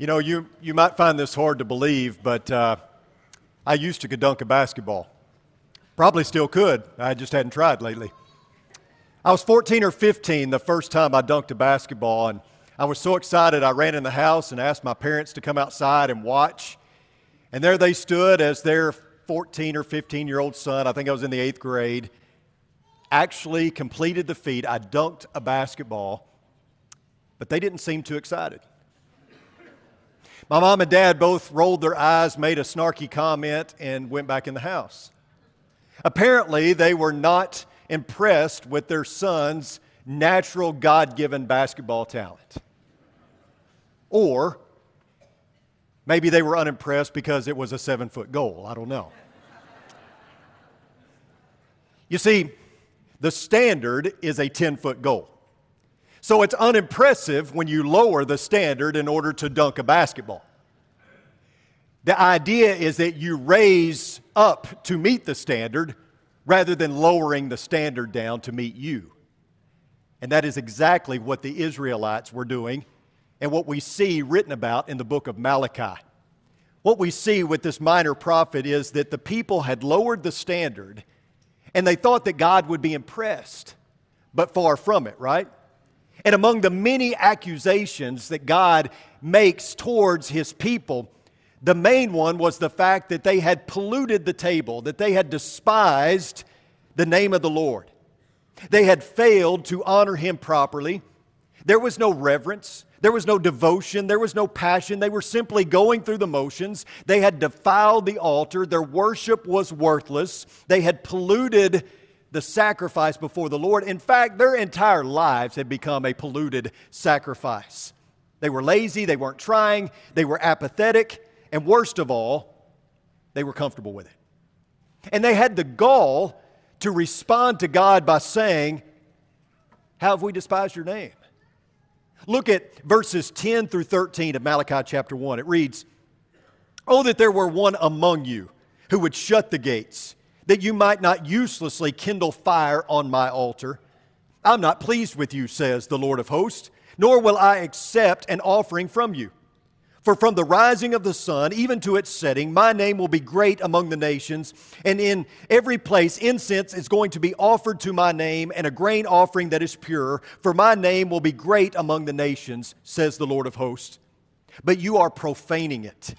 You know, you, you might find this hard to believe, but uh, I used to could dunk a basketball. Probably still could. I just hadn't tried lately. I was 14 or 15 the first time I dunked a basketball, and I was so excited I ran in the house and asked my parents to come outside and watch. And there they stood as their 14 or 15 year old son, I think I was in the eighth grade, actually completed the feat. I dunked a basketball, but they didn't seem too excited. My mom and dad both rolled their eyes, made a snarky comment, and went back in the house. Apparently, they were not impressed with their son's natural God given basketball talent. Or maybe they were unimpressed because it was a seven foot goal. I don't know. You see, the standard is a 10 foot goal. So it's unimpressive when you lower the standard in order to dunk a basketball. The idea is that you raise up to meet the standard rather than lowering the standard down to meet you. And that is exactly what the Israelites were doing and what we see written about in the book of Malachi. What we see with this minor prophet is that the people had lowered the standard and they thought that God would be impressed, but far from it, right? And among the many accusations that God makes towards his people, the main one was the fact that they had polluted the table, that they had despised the name of the Lord. They had failed to honor him properly. There was no reverence. There was no devotion. There was no passion. They were simply going through the motions. They had defiled the altar. Their worship was worthless. They had polluted the sacrifice before the Lord. In fact, their entire lives had become a polluted sacrifice. They were lazy, they weren't trying, they were apathetic, and worst of all, they were comfortable with it. And they had the gall to respond to God by saying, How have we despised your name? Look at verses 10 through 13 of Malachi chapter 1. It reads, Oh, that there were one among you who would shut the gates that you might not uselessly kindle fire on my altar. I'm not pleased with you, says the Lord of hosts, nor will I accept an offering from you. For from the rising of the sun even to its setting, my name will be great among the nations, and in every place incense is going to be offered to my name, and a grain offering that is pure. For my name will be great among the nations, says the Lord of hosts. But you are profaning it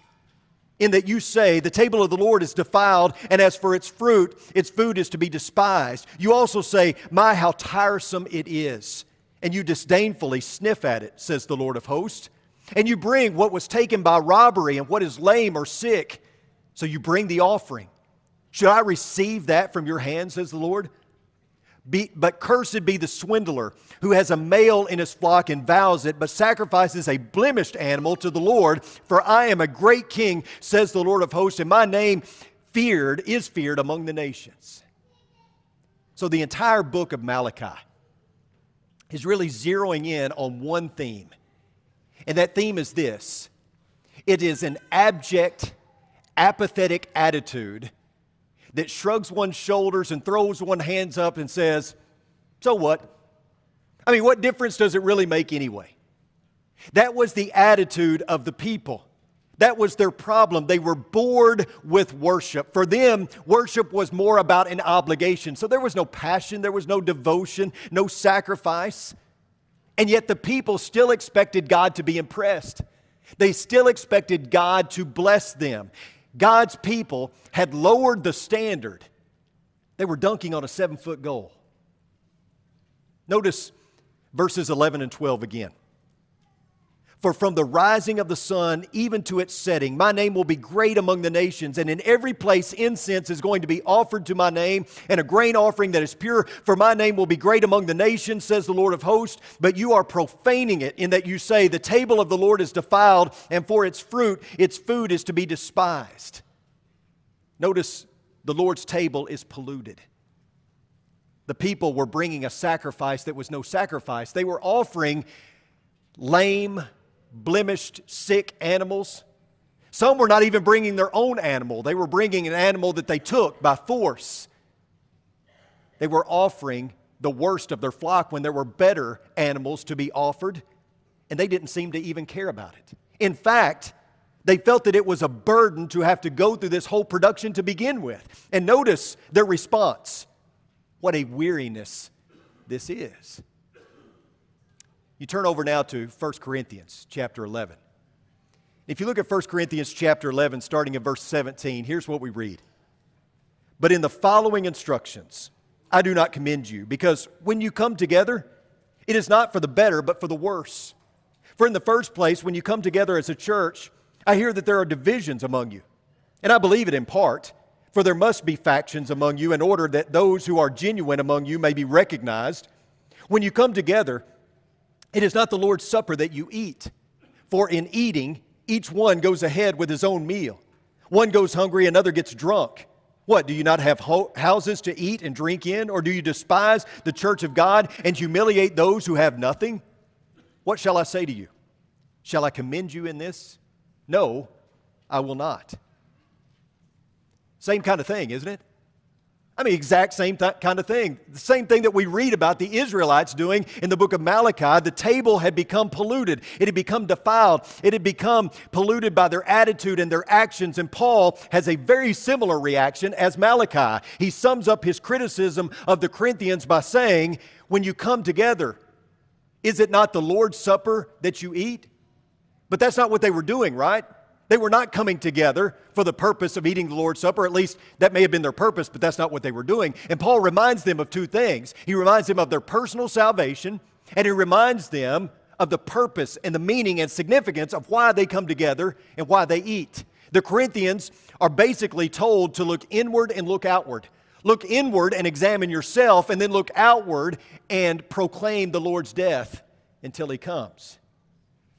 in that you say, The table of the Lord is defiled, and as for its fruit, its food is to be despised. You also say, My, how tiresome it is. And you disdainfully sniff at it, says the Lord of hosts. And you bring what was taken by robbery and what is lame or sick. So you bring the offering. Should I receive that from your hand, says the Lord? Be, but cursed be the swindler who has a male in his flock and vows it, but sacrifices a blemished animal to the Lord. For I am a great king, says the Lord of hosts, and my name feared is feared among the nations. So the entire book of Malachi is really zeroing in on one theme. And that theme is this it is an abject, apathetic attitude that shrugs one's shoulders and throws one hands up and says, So what? I mean, what difference does it really make anyway? That was the attitude of the people. That was their problem. They were bored with worship. For them, worship was more about an obligation. So there was no passion, there was no devotion, no sacrifice. And yet the people still expected God to be impressed. They still expected God to bless them. God's people had lowered the standard. They were dunking on a seven foot goal. Notice verses 11 and 12 again. For from the rising of the sun even to its setting, my name will be great among the nations, and in every place incense is going to be offered to my name, and a grain offering that is pure. For my name will be great among the nations, says the Lord of hosts. But you are profaning it in that you say, The table of the Lord is defiled, and for its fruit, its food is to be despised. Notice the Lord's table is polluted. The people were bringing a sacrifice that was no sacrifice, they were offering lame, blemished, sick animals. Some were not even bringing their own animal, they were bringing an animal that they took by force. They were offering the worst of their flock when there were better animals to be offered, and they didn't seem to even care about it. In fact, they felt that it was a burden to have to go through this whole production to begin with. And notice their response. What a weariness this is. You turn over now to 1 Corinthians chapter 11. If you look at 1 Corinthians chapter 11, starting in verse 17, here's what we read. But in the following instructions, I do not commend you, because when you come together, it is not for the better, but for the worse. For in the first place, when you come together as a church, I hear that there are divisions among you. And I believe it in part, for there must be factions among you in order that those who are genuine among you may be recognized. When you come together, it is not the Lord's Supper that you eat, for in eating, each one goes ahead with his own meal. One goes hungry, another gets drunk. What, do you not have ho- houses to eat and drink in? Or do you despise the church of God and humiliate those who have nothing? What shall I say to you? Shall I commend you in this? No, I will not. Same kind of thing, isn't it? I mean, exact same th- kind of thing. The same thing that we read about the Israelites doing in the book of Malachi. The table had become polluted, it had become defiled, it had become polluted by their attitude and their actions. And Paul has a very similar reaction as Malachi. He sums up his criticism of the Corinthians by saying, When you come together, is it not the Lord's Supper that you eat? But that's not what they were doing, right? They were not coming together for the purpose of eating the Lord's Supper. At least that may have been their purpose, but that's not what they were doing. And Paul reminds them of two things. He reminds them of their personal salvation, and he reminds them of the purpose and the meaning and significance of why they come together and why they eat. The Corinthians are basically told to look inward and look outward. Look inward and examine yourself, and then look outward and proclaim the Lord's death until he comes.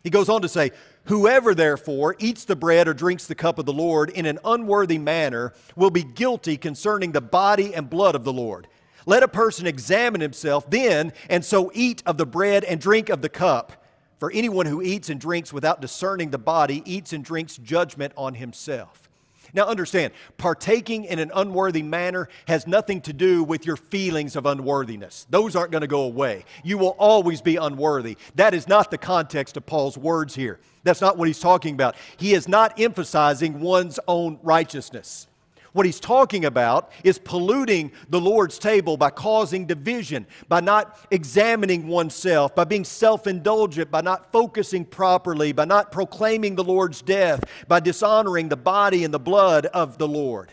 He goes on to say, Whoever, therefore, eats the bread or drinks the cup of the Lord in an unworthy manner will be guilty concerning the body and blood of the Lord. Let a person examine himself then, and so eat of the bread and drink of the cup. For anyone who eats and drinks without discerning the body eats and drinks judgment on himself. Now, understand, partaking in an unworthy manner has nothing to do with your feelings of unworthiness. Those aren't going to go away. You will always be unworthy. That is not the context of Paul's words here. That's not what he's talking about. He is not emphasizing one's own righteousness. What he's talking about is polluting the Lord's table by causing division, by not examining oneself, by being self indulgent, by not focusing properly, by not proclaiming the Lord's death, by dishonoring the body and the blood of the Lord.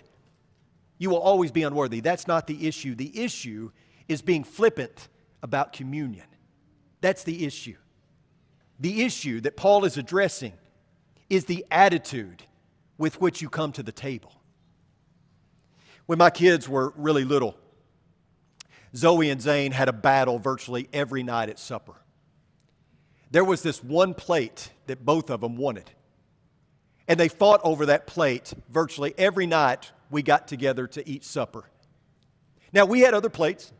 You will always be unworthy. That's not the issue. The issue is being flippant about communion. That's the issue. The issue that Paul is addressing is the attitude with which you come to the table. When my kids were really little, Zoe and Zane had a battle virtually every night at supper. There was this one plate that both of them wanted. And they fought over that plate virtually every night we got together to eat supper. Now, we had other plates,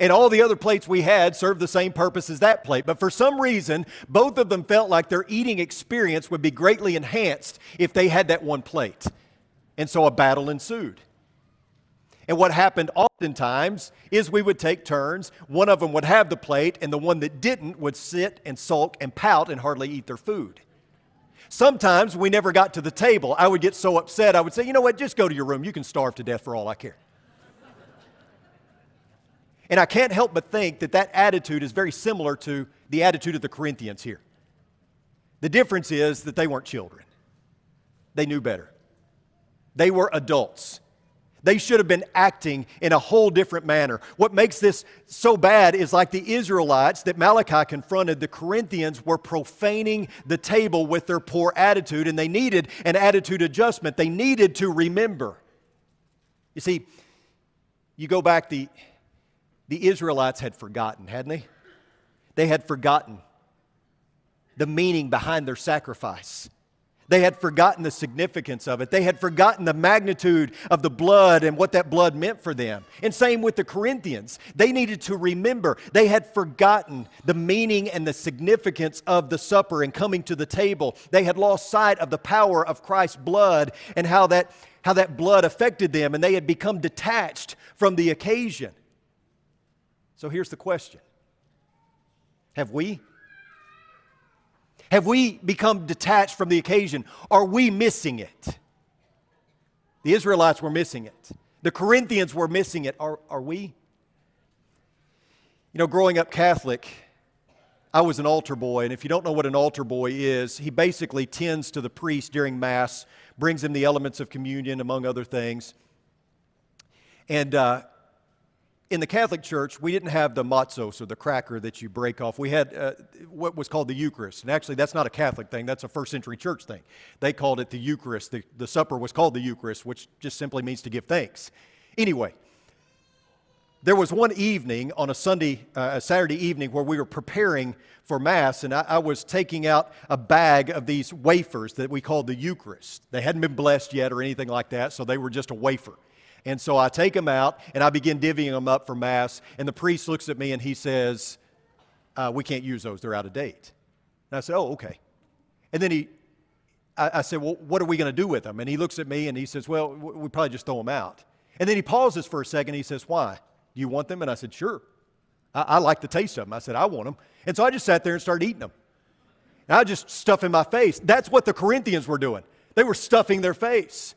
and all the other plates we had served the same purpose as that plate. But for some reason, both of them felt like their eating experience would be greatly enhanced if they had that one plate. And so a battle ensued. And what happened oftentimes is we would take turns. One of them would have the plate, and the one that didn't would sit and sulk and pout and hardly eat their food. Sometimes we never got to the table. I would get so upset, I would say, you know what, just go to your room. You can starve to death for all I care. And I can't help but think that that attitude is very similar to the attitude of the Corinthians here. The difference is that they weren't children, they knew better. They were adults. They should have been acting in a whole different manner. What makes this so bad is like the Israelites that Malachi confronted, the Corinthians were profaning the table with their poor attitude, and they needed an attitude adjustment. They needed to remember. You see, you go back, the, the Israelites had forgotten, hadn't they? They had forgotten the meaning behind their sacrifice. They had forgotten the significance of it. They had forgotten the magnitude of the blood and what that blood meant for them. And same with the Corinthians. They needed to remember. They had forgotten the meaning and the significance of the supper and coming to the table. They had lost sight of the power of Christ's blood and how that, how that blood affected them, and they had become detached from the occasion. So here's the question Have we? Have we become detached from the occasion? Are we missing it? The Israelites were missing it. The Corinthians were missing it. Are, are we? You know, growing up Catholic, I was an altar boy, and if you don't know what an altar boy is, he basically tends to the priest during Mass, brings him the elements of communion, among other things. And uh, in the Catholic Church, we didn't have the matzos or the cracker that you break off. We had uh, what was called the Eucharist. And actually, that's not a Catholic thing, that's a first century church thing. They called it the Eucharist. The, the supper was called the Eucharist, which just simply means to give thanks. Anyway, there was one evening on a Sunday, uh, a Saturday evening, where we were preparing for Mass, and I, I, was taking out a bag of these wafers that we called the Eucharist. They hadn't been blessed yet or anything like that, so they were just a wafer. And so I take them out and I begin divvying them up for Mass, and the priest looks at me and he says, uh, We can't use those, they're out of date. And I said, Oh, okay. And then he, I, I said, Well, what are we going to do with them? And he looks at me and he says, Well, we probably just throw them out. And then he pauses for a second. He says, Why? Do you want them? And I said, Sure. I, I like the taste of them. I said, I want them. And so I just sat there and started eating them. And I just stuff in my face. That's what the Corinthians were doing. They were stuffing their face.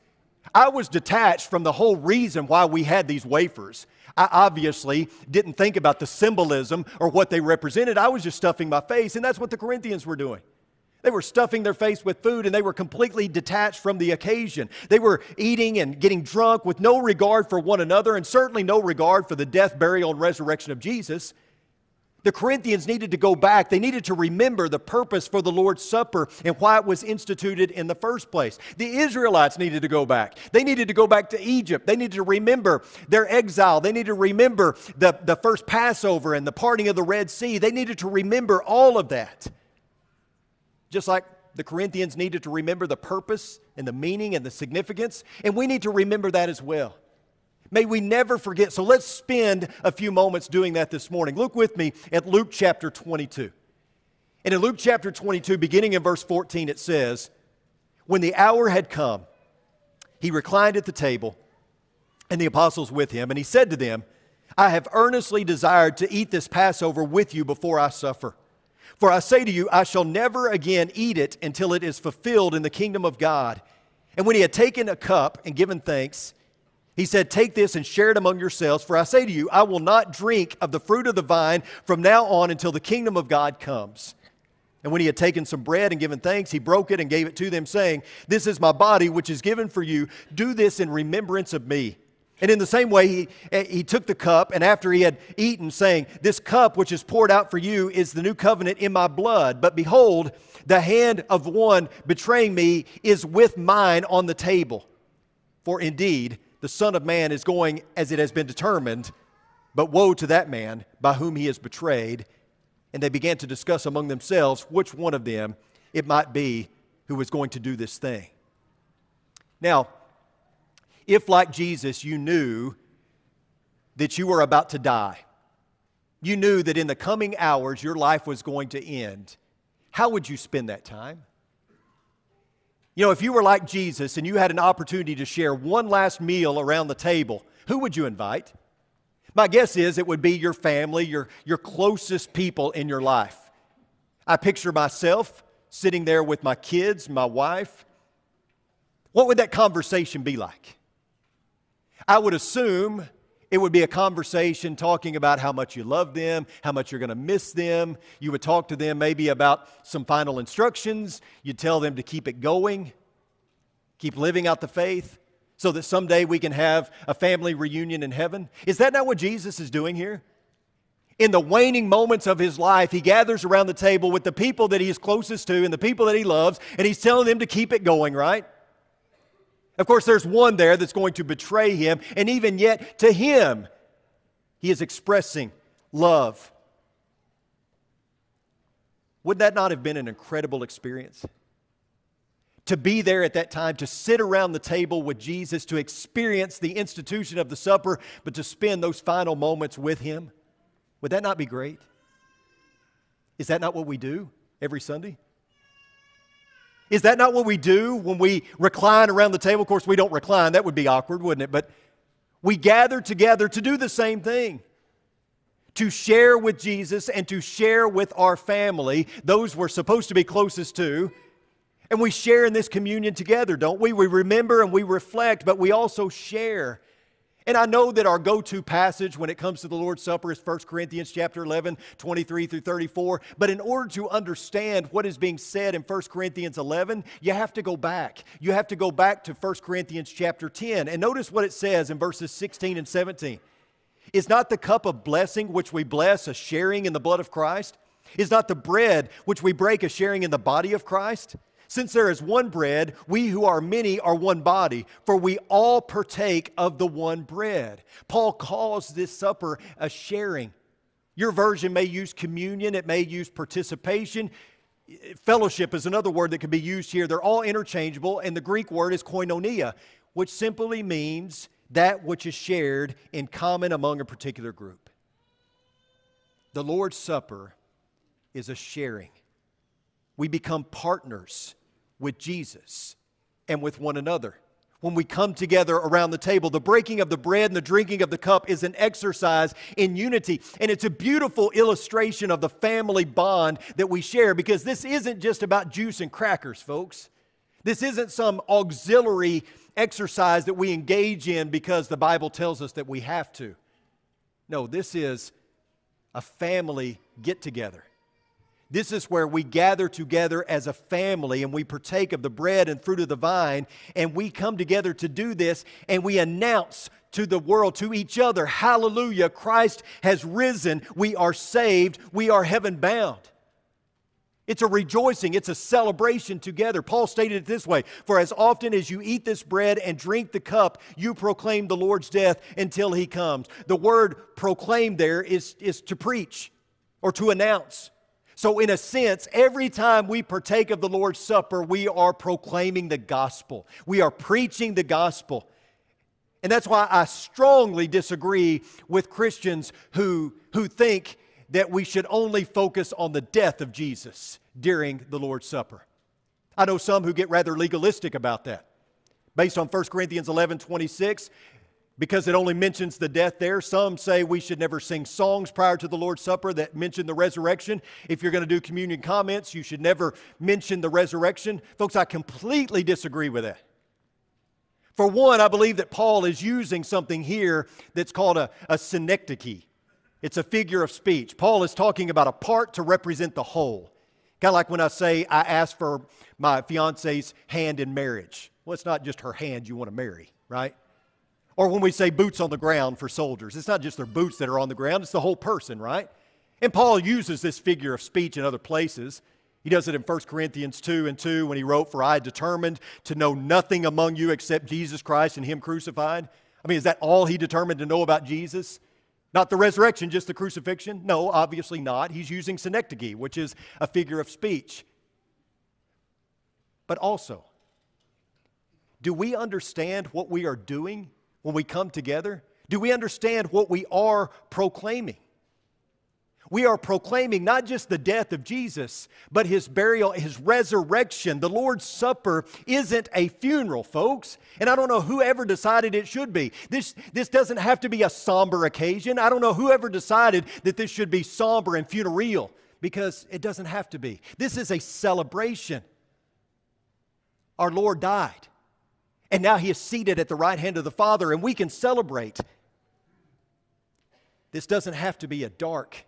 I was detached from the whole reason why we had these wafers. I obviously didn't think about the symbolism or what they represented. I was just stuffing my face, and that's what the Corinthians were doing. They were stuffing their face with food and they were completely detached from the occasion. They were eating and getting drunk with no regard for one another and certainly no regard for the death, burial, and resurrection of Jesus. The Corinthians needed to go back. They needed to remember the purpose for the Lord's Supper and why it was instituted in the first place. The Israelites needed to go back. They needed to go back to Egypt. They needed to remember their exile. They needed to remember the, the first Passover and the parting of the Red Sea. They needed to remember all of that. Just like the Corinthians needed to remember the purpose and the meaning and the significance, and we need to remember that as well. May we never forget. So let's spend a few moments doing that this morning. Look with me at Luke chapter 22. And in Luke chapter 22, beginning in verse 14, it says, When the hour had come, he reclined at the table, and the apostles with him, and he said to them, I have earnestly desired to eat this Passover with you before I suffer. For I say to you, I shall never again eat it until it is fulfilled in the kingdom of God. And when he had taken a cup and given thanks, he said, Take this and share it among yourselves, for I say to you, I will not drink of the fruit of the vine from now on until the kingdom of God comes. And when he had taken some bread and given thanks, he broke it and gave it to them, saying, This is my body, which is given for you. Do this in remembrance of me. And in the same way, he, eh, he took the cup, and after he had eaten, saying, This cup which is poured out for you is the new covenant in my blood. But behold, the hand of one betraying me is with mine on the table. For indeed, the Son of Man is going as it has been determined, but woe to that man by whom he is betrayed. And they began to discuss among themselves which one of them it might be who was going to do this thing. Now, if, like Jesus, you knew that you were about to die, you knew that in the coming hours your life was going to end, how would you spend that time? You know, if you were like Jesus and you had an opportunity to share one last meal around the table, who would you invite? My guess is it would be your family, your, your closest people in your life. I picture myself sitting there with my kids, my wife. What would that conversation be like? I would assume it would be a conversation talking about how much you love them, how much you're going to miss them. You would talk to them maybe about some final instructions. You'd tell them to keep it going, keep living out the faith, so that someday we can have a family reunion in heaven. Is that not what Jesus is doing here? In the waning moments of his life, he gathers around the table with the people that he is closest to and the people that he loves, and he's telling them to keep it going, right? Of course, there's one there that's going to betray him, and even yet to him, he is expressing love. Would that not have been an incredible experience? To be there at that time, to sit around the table with Jesus, to experience the institution of the supper, but to spend those final moments with him. Would that not be great? Is that not what we do every Sunday? Is that not what we do when we recline around the table? Of course, we don't recline. That would be awkward, wouldn't it? But we gather together to do the same thing to share with Jesus and to share with our family, those we're supposed to be closest to. And we share in this communion together, don't we? We remember and we reflect, but we also share. And I know that our go-to passage when it comes to the Lord's Supper is 1 Corinthians chapter 11, 23 through 34. But in order to understand what is being said in 1 Corinthians 11, you have to go back. You have to go back to 1 Corinthians chapter 10. And notice what it says in verses 16 and 17. Is not the cup of blessing which we bless a sharing in the blood of Christ? Is not the bread which we break a sharing in the body of Christ? Since there is one bread, we who are many are one body, for we all partake of the one bread. Paul calls this supper a sharing. Your version may use communion, it may use participation. Fellowship is another word that can be used here. They're all interchangeable, and the Greek word is koinonia, which simply means that which is shared in common among a particular group. The Lord's Supper is a sharing. We become partners with Jesus and with one another. When we come together around the table, the breaking of the bread and the drinking of the cup is an exercise in unity. And it's a beautiful illustration of the family bond that we share because this isn't just about juice and crackers, folks. This isn't some auxiliary exercise that we engage in because the Bible tells us that we have to. No, this is a family get together. This is where we gather together as a family and we partake of the bread and fruit of the vine, and we come together to do this and we announce to the world, to each other, Hallelujah, Christ has risen. We are saved. We are heaven bound. It's a rejoicing, it's a celebration together. Paul stated it this way For as often as you eat this bread and drink the cup, you proclaim the Lord's death until he comes. The word proclaim there is, is to preach or to announce. So, in a sense, every time we partake of the Lord's Supper, we are proclaiming the gospel. We are preaching the gospel. And that's why I strongly disagree with Christians who, who think that we should only focus on the death of Jesus during the Lord's Supper. I know some who get rather legalistic about that. Based on 1 Corinthians 11 26, because it only mentions the death there. Some say we should never sing songs prior to the Lord's Supper that mention the resurrection. If you're going to do communion comments, you should never mention the resurrection. Folks, I completely disagree with that. For one, I believe that Paul is using something here that's called a, a synecdoche. It's a figure of speech. Paul is talking about a part to represent the whole. Kind of like when I say, I ask for my fiance's hand in marriage. Well, it's not just her hand you want to marry, right? Or when we say boots on the ground for soldiers, it's not just their boots that are on the ground, it's the whole person, right? And Paul uses this figure of speech in other places. He does it in 1 Corinthians 2 and 2 when he wrote, For I determined to know nothing among you except Jesus Christ and Him crucified. I mean, is that all he determined to know about Jesus? Not the resurrection, just the crucifixion? No, obviously not. He's using synecdoche, which is a figure of speech. But also, do we understand what we are doing when we come together? Do we understand what we are proclaiming? We are proclaiming not just the death of Jesus, but his burial, his resurrection. The Lord's Supper isn't a funeral, folks. And I don't know who ever decided it should be. This, this doesn't have to be a somber occasion. I don't know who ever decided that this should be somber and funereal because it doesn't have to be. This is a celebration. Our Lord died. And now he is seated at the right hand of the Father, and we can celebrate. This doesn't have to be a dark,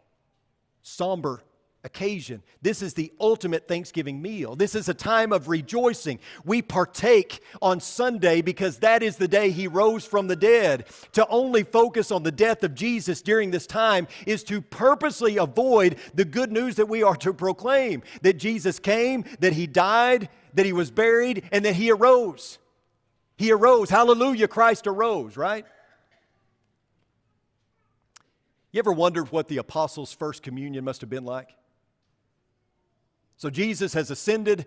somber occasion. This is the ultimate Thanksgiving meal. This is a time of rejoicing. We partake on Sunday because that is the day he rose from the dead. To only focus on the death of Jesus during this time is to purposely avoid the good news that we are to proclaim that Jesus came, that he died, that he was buried, and that he arose. He arose. Hallelujah, Christ arose, right? You ever wondered what the apostles' first communion must have been like? So Jesus has ascended,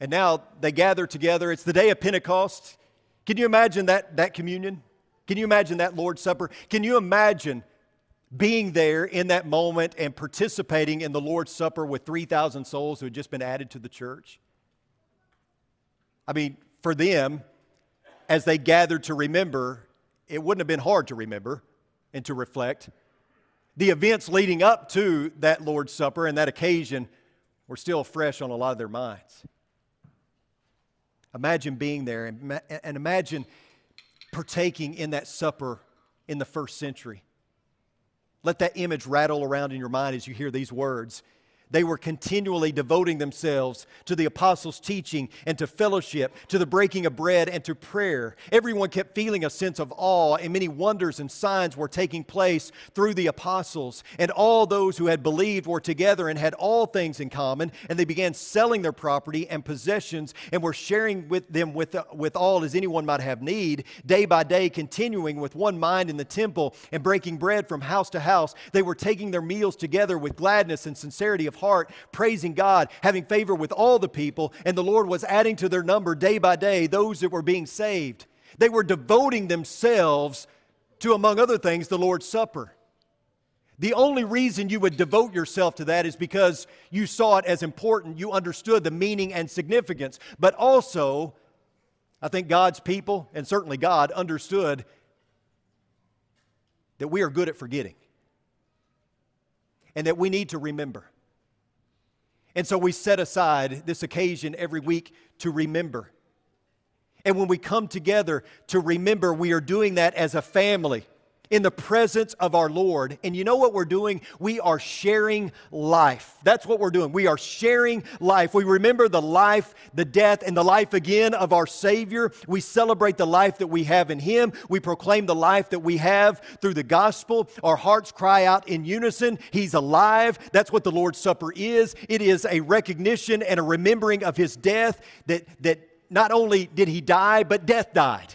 and now they gather together. It's the day of Pentecost. Can you imagine that, that communion? Can you imagine that Lord's Supper? Can you imagine being there in that moment and participating in the Lord's Supper with 3,000 souls who had just been added to the church? I mean, for them, as they gathered to remember, it wouldn't have been hard to remember and to reflect. the events leading up to that Lord's Supper and that occasion were still fresh on a lot of their minds. Imagine being there and, imagine partaking in that supper in the first century. Let that image rattle around in your mind as you hear these words. They were continually devoting themselves to the apostles' teaching and to fellowship, to the breaking of bread and to prayer. Everyone kept feeling a sense of awe, and many wonders and signs were taking place through the apostles. And all those who had believed were together and had all things in common, and they began selling their property and possessions and were sharing with them with, with all as anyone might have need, day by day, continuing with one mind in the temple and breaking bread from house to house. They were taking their meals together with gladness and sincerity of heart, praising God, having favor with all the people, and the Lord was adding to their number day by day those that were being saved. They were devoting themselves to, among other things, the Lord's Supper. The only reason you would devote yourself to that is because you saw it as important. You understood the meaning and significance. But also, I think God's people, and certainly God, understood that we are good at forgetting and that we need to remember. And so we set aside this occasion every week to remember. And when we come together to remember, we are doing that as a family in the presence of our Lord. And you know what we're doing? We are sharing life. That's what we're doing. We are sharing life. We remember the life, the death, and the life again of our Savior. We celebrate the life that we have in Him. We proclaim the life that we have through the gospel. Our hearts cry out in unison He's alive. That's what the Lord's Supper is. It is a recognition and a remembering of His death that, that not only did He die, but death died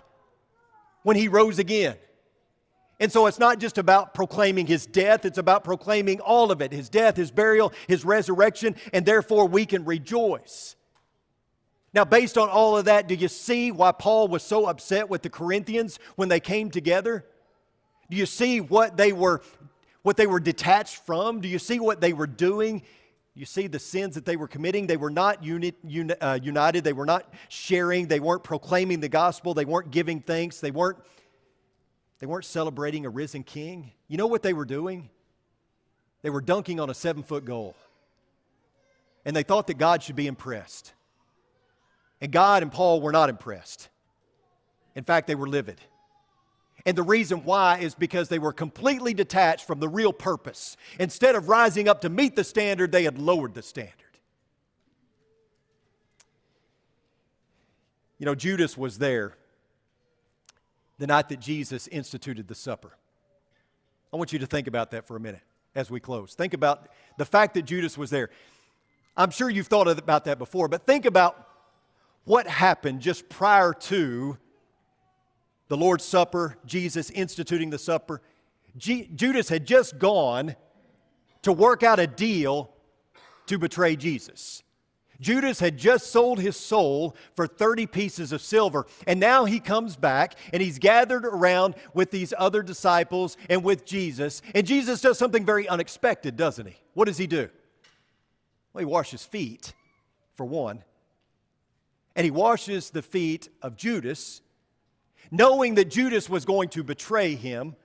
when He rose again. And so it's not just about proclaiming his death, it's about proclaiming all of it his death, his burial, his resurrection, and therefore we can rejoice. Now, based on all of that, do you see why Paul was so upset with the Corinthians when they came together? Do you see what they were what they were detached from? Do you see what they were doing? You see the sins that they were committing. They were not uni, uni, uh, united. They were not sharing. They weren't proclaiming the gospel. They weren't giving thanks. They weren't they weren't celebrating a risen king. You know what they were doing? They were dunking on a seven foot goal. And they thought that God should be impressed. And God and Paul were not impressed. In fact, they were livid. And the reason why is because they were completely detached from the real purpose. Instead of rising up to meet the standard, they had lowered the standard. You know, Judas was there the night that Jesus instituted the supper. I want you to think about that for a minute as we close. Think about the fact that Judas was there. I'm sure you've thought about that before, but think about what happened just prior to the Lord's Supper, Jesus instituting the supper. G- Judas had just gone to work out a deal to betray Jesus. Judas had just sold his soul for 30 pieces of silver. And now he comes back and he's gathered around with these other disciples and with Jesus. And Jesus does something very unexpected, doesn't he? What does he do? Well, he washes feet, for one. And he washes the feet of Judas, knowing that Judas was going to betray him.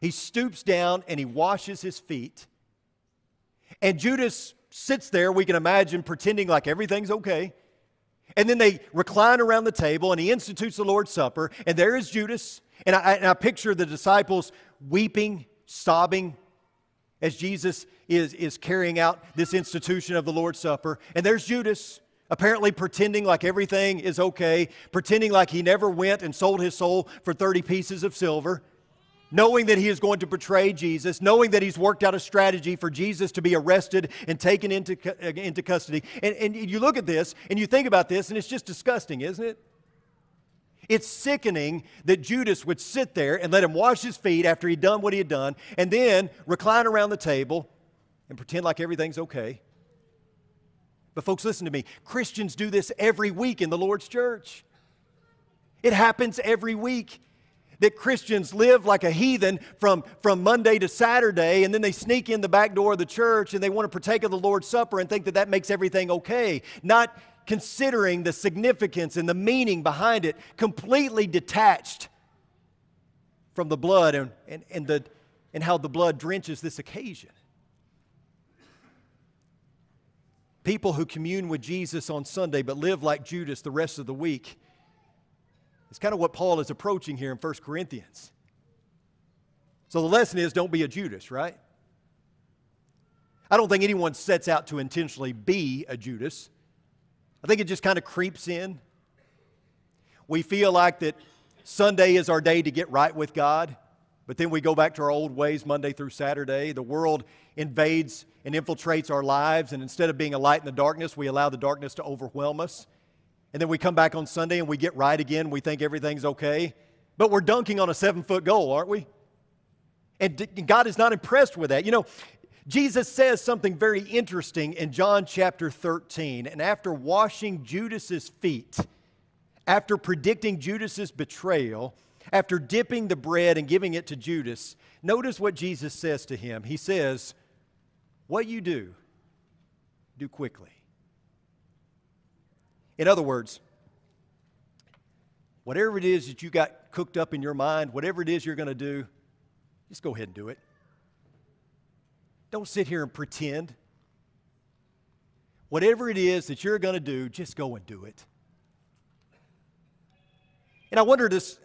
He stoops down and he washes his feet. And Judas sits there, we can imagine, pretending like everything's okay. And then they recline around the table and he institutes the Lord's Supper. And there is Judas. And I, and I picture the disciples weeping, sobbing as Jesus is, is carrying out this institution of the Lord's Supper. And there's Judas, apparently pretending like everything is okay, pretending like he never went and sold his soul for 30 pieces of silver knowing that he is going to betray Jesus, knowing that he's worked out a strategy for Jesus to be arrested and taken into, uh, into custody. And, and you look at this and you think about this, and it's just disgusting, isn't it? It's sickening that Judas would sit there and let him wash his feet after he'd done what he had done, and then recline around the table and pretend like everything's okay. But, folks, listen to me. Christians do this every week in the Lord's church. It happens every week that Christians live like a heathen from, from Monday to Saturday, and then they sneak in the back door of the church and they want to partake of the Lord's Supper and think that that makes everything okay. Not considering the significance and the meaning behind it, completely detached from the blood and, and, and the and how the blood drenches this occasion. People who commune with Jesus on Sunday but live like Judas the rest of the week. It's kind of what Paul is approaching here in 1 Corinthians. So the lesson is don't be a Judas, right? I don't think anyone sets out to intentionally be a Judas. I think it just kind of creeps in. We feel like that Sunday is our day to get right with God, but then we go back to our old ways Monday through Saturday. The world invades and infiltrates our lives, and instead of being a light in the darkness, we allow the darkness to overwhelm us. And then we come back on Sunday and we get right again. We think everything's okay. But we're dunking on a seven foot goal, aren't we? And God is not impressed with that. You know, Jesus says something very interesting in John chapter 13. And after washing Judas's feet, after predicting Judas's betrayal, after dipping the bread and giving it to Judas, notice what Jesus says to him. He says, What you do, do quickly. In other words, whatever it is that you got cooked up in your mind, whatever it is you're going to do, just go ahead and do it. Don't sit here and pretend. Whatever it is that you're going to do, just go and do it. And I wonder does,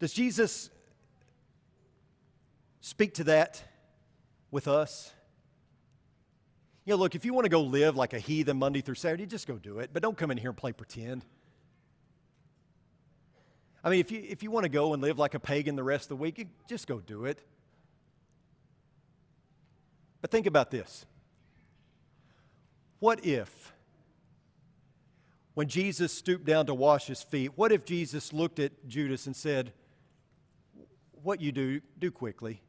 does Jesus speak to that with us? You know, look, if you want to go live like a heathen Monday through Saturday, just go do it. But don't come in here and play pretend. I mean, if you, if you want to go and live like a pagan the rest of the week, just go do it. But think about this. What if when Jesus stooped down to wash his feet, what if Jesus looked at Judas and said, What you do, do quickly?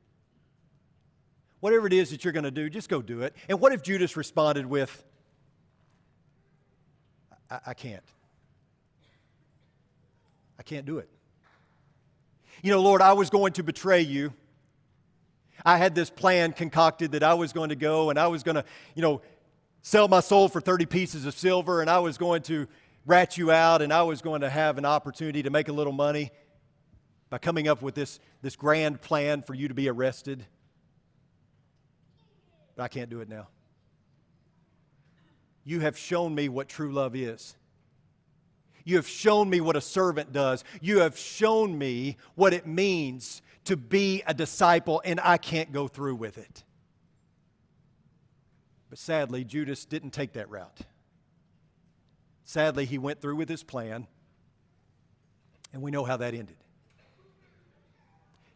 Whatever it is that you're going to do, just go do it. And what if Judas responded with, I, I can't. I can't do it. You know, Lord, I was going to betray you. I had this plan concocted that I was going to go and I was going to, you know, sell my soul for 30 pieces of silver, and I was going to rat you out, and I was going to have an opportunity to make a little money by coming up with this, this grand plan for you to be arrested. But I can't do it now. You have shown me what true love is. You have shown me what a servant does. You have shown me what it means to be a disciple, and I can't go through with it. But sadly, Judas didn't take that route. Sadly, he went through with his plan, and we know how that ended.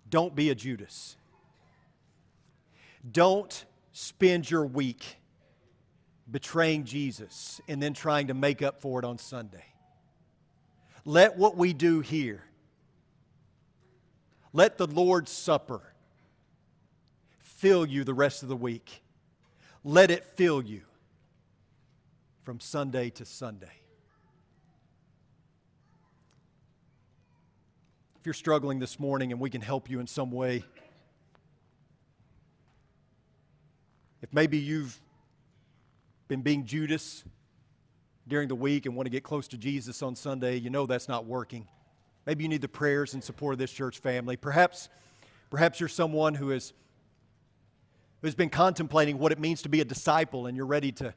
Don't be a Judas. Don't spend your week betraying Jesus and then trying to make up for it on Sunday. Let what we do here, let the Lord's Supper fill you the rest of the week. Let it fill you from Sunday to Sunday. If you're struggling this morning and we can help you in some way, if maybe you've been being Judas during the week and want to get close to Jesus on Sunday, you know that's not working. Maybe you need the prayers and support of this church family. Perhaps, perhaps you're someone who has who's been contemplating what it means to be a disciple and you're ready to,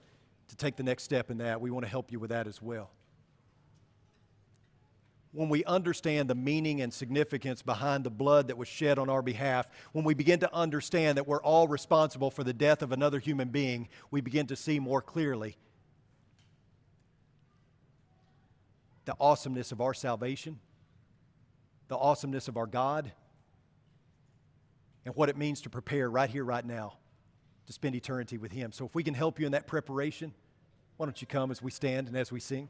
to take the next step in that, we want to help you with that as well. When we understand the meaning and significance behind the blood that was shed on our behalf, when we begin to understand that we're all responsible for the death of another human being, we begin to see more clearly the awesomeness of our salvation, the awesomeness of our God, and what it means to prepare right here, right now, to spend eternity with Him. So, if we can help you in that preparation, why don't you come as we stand and as we sing?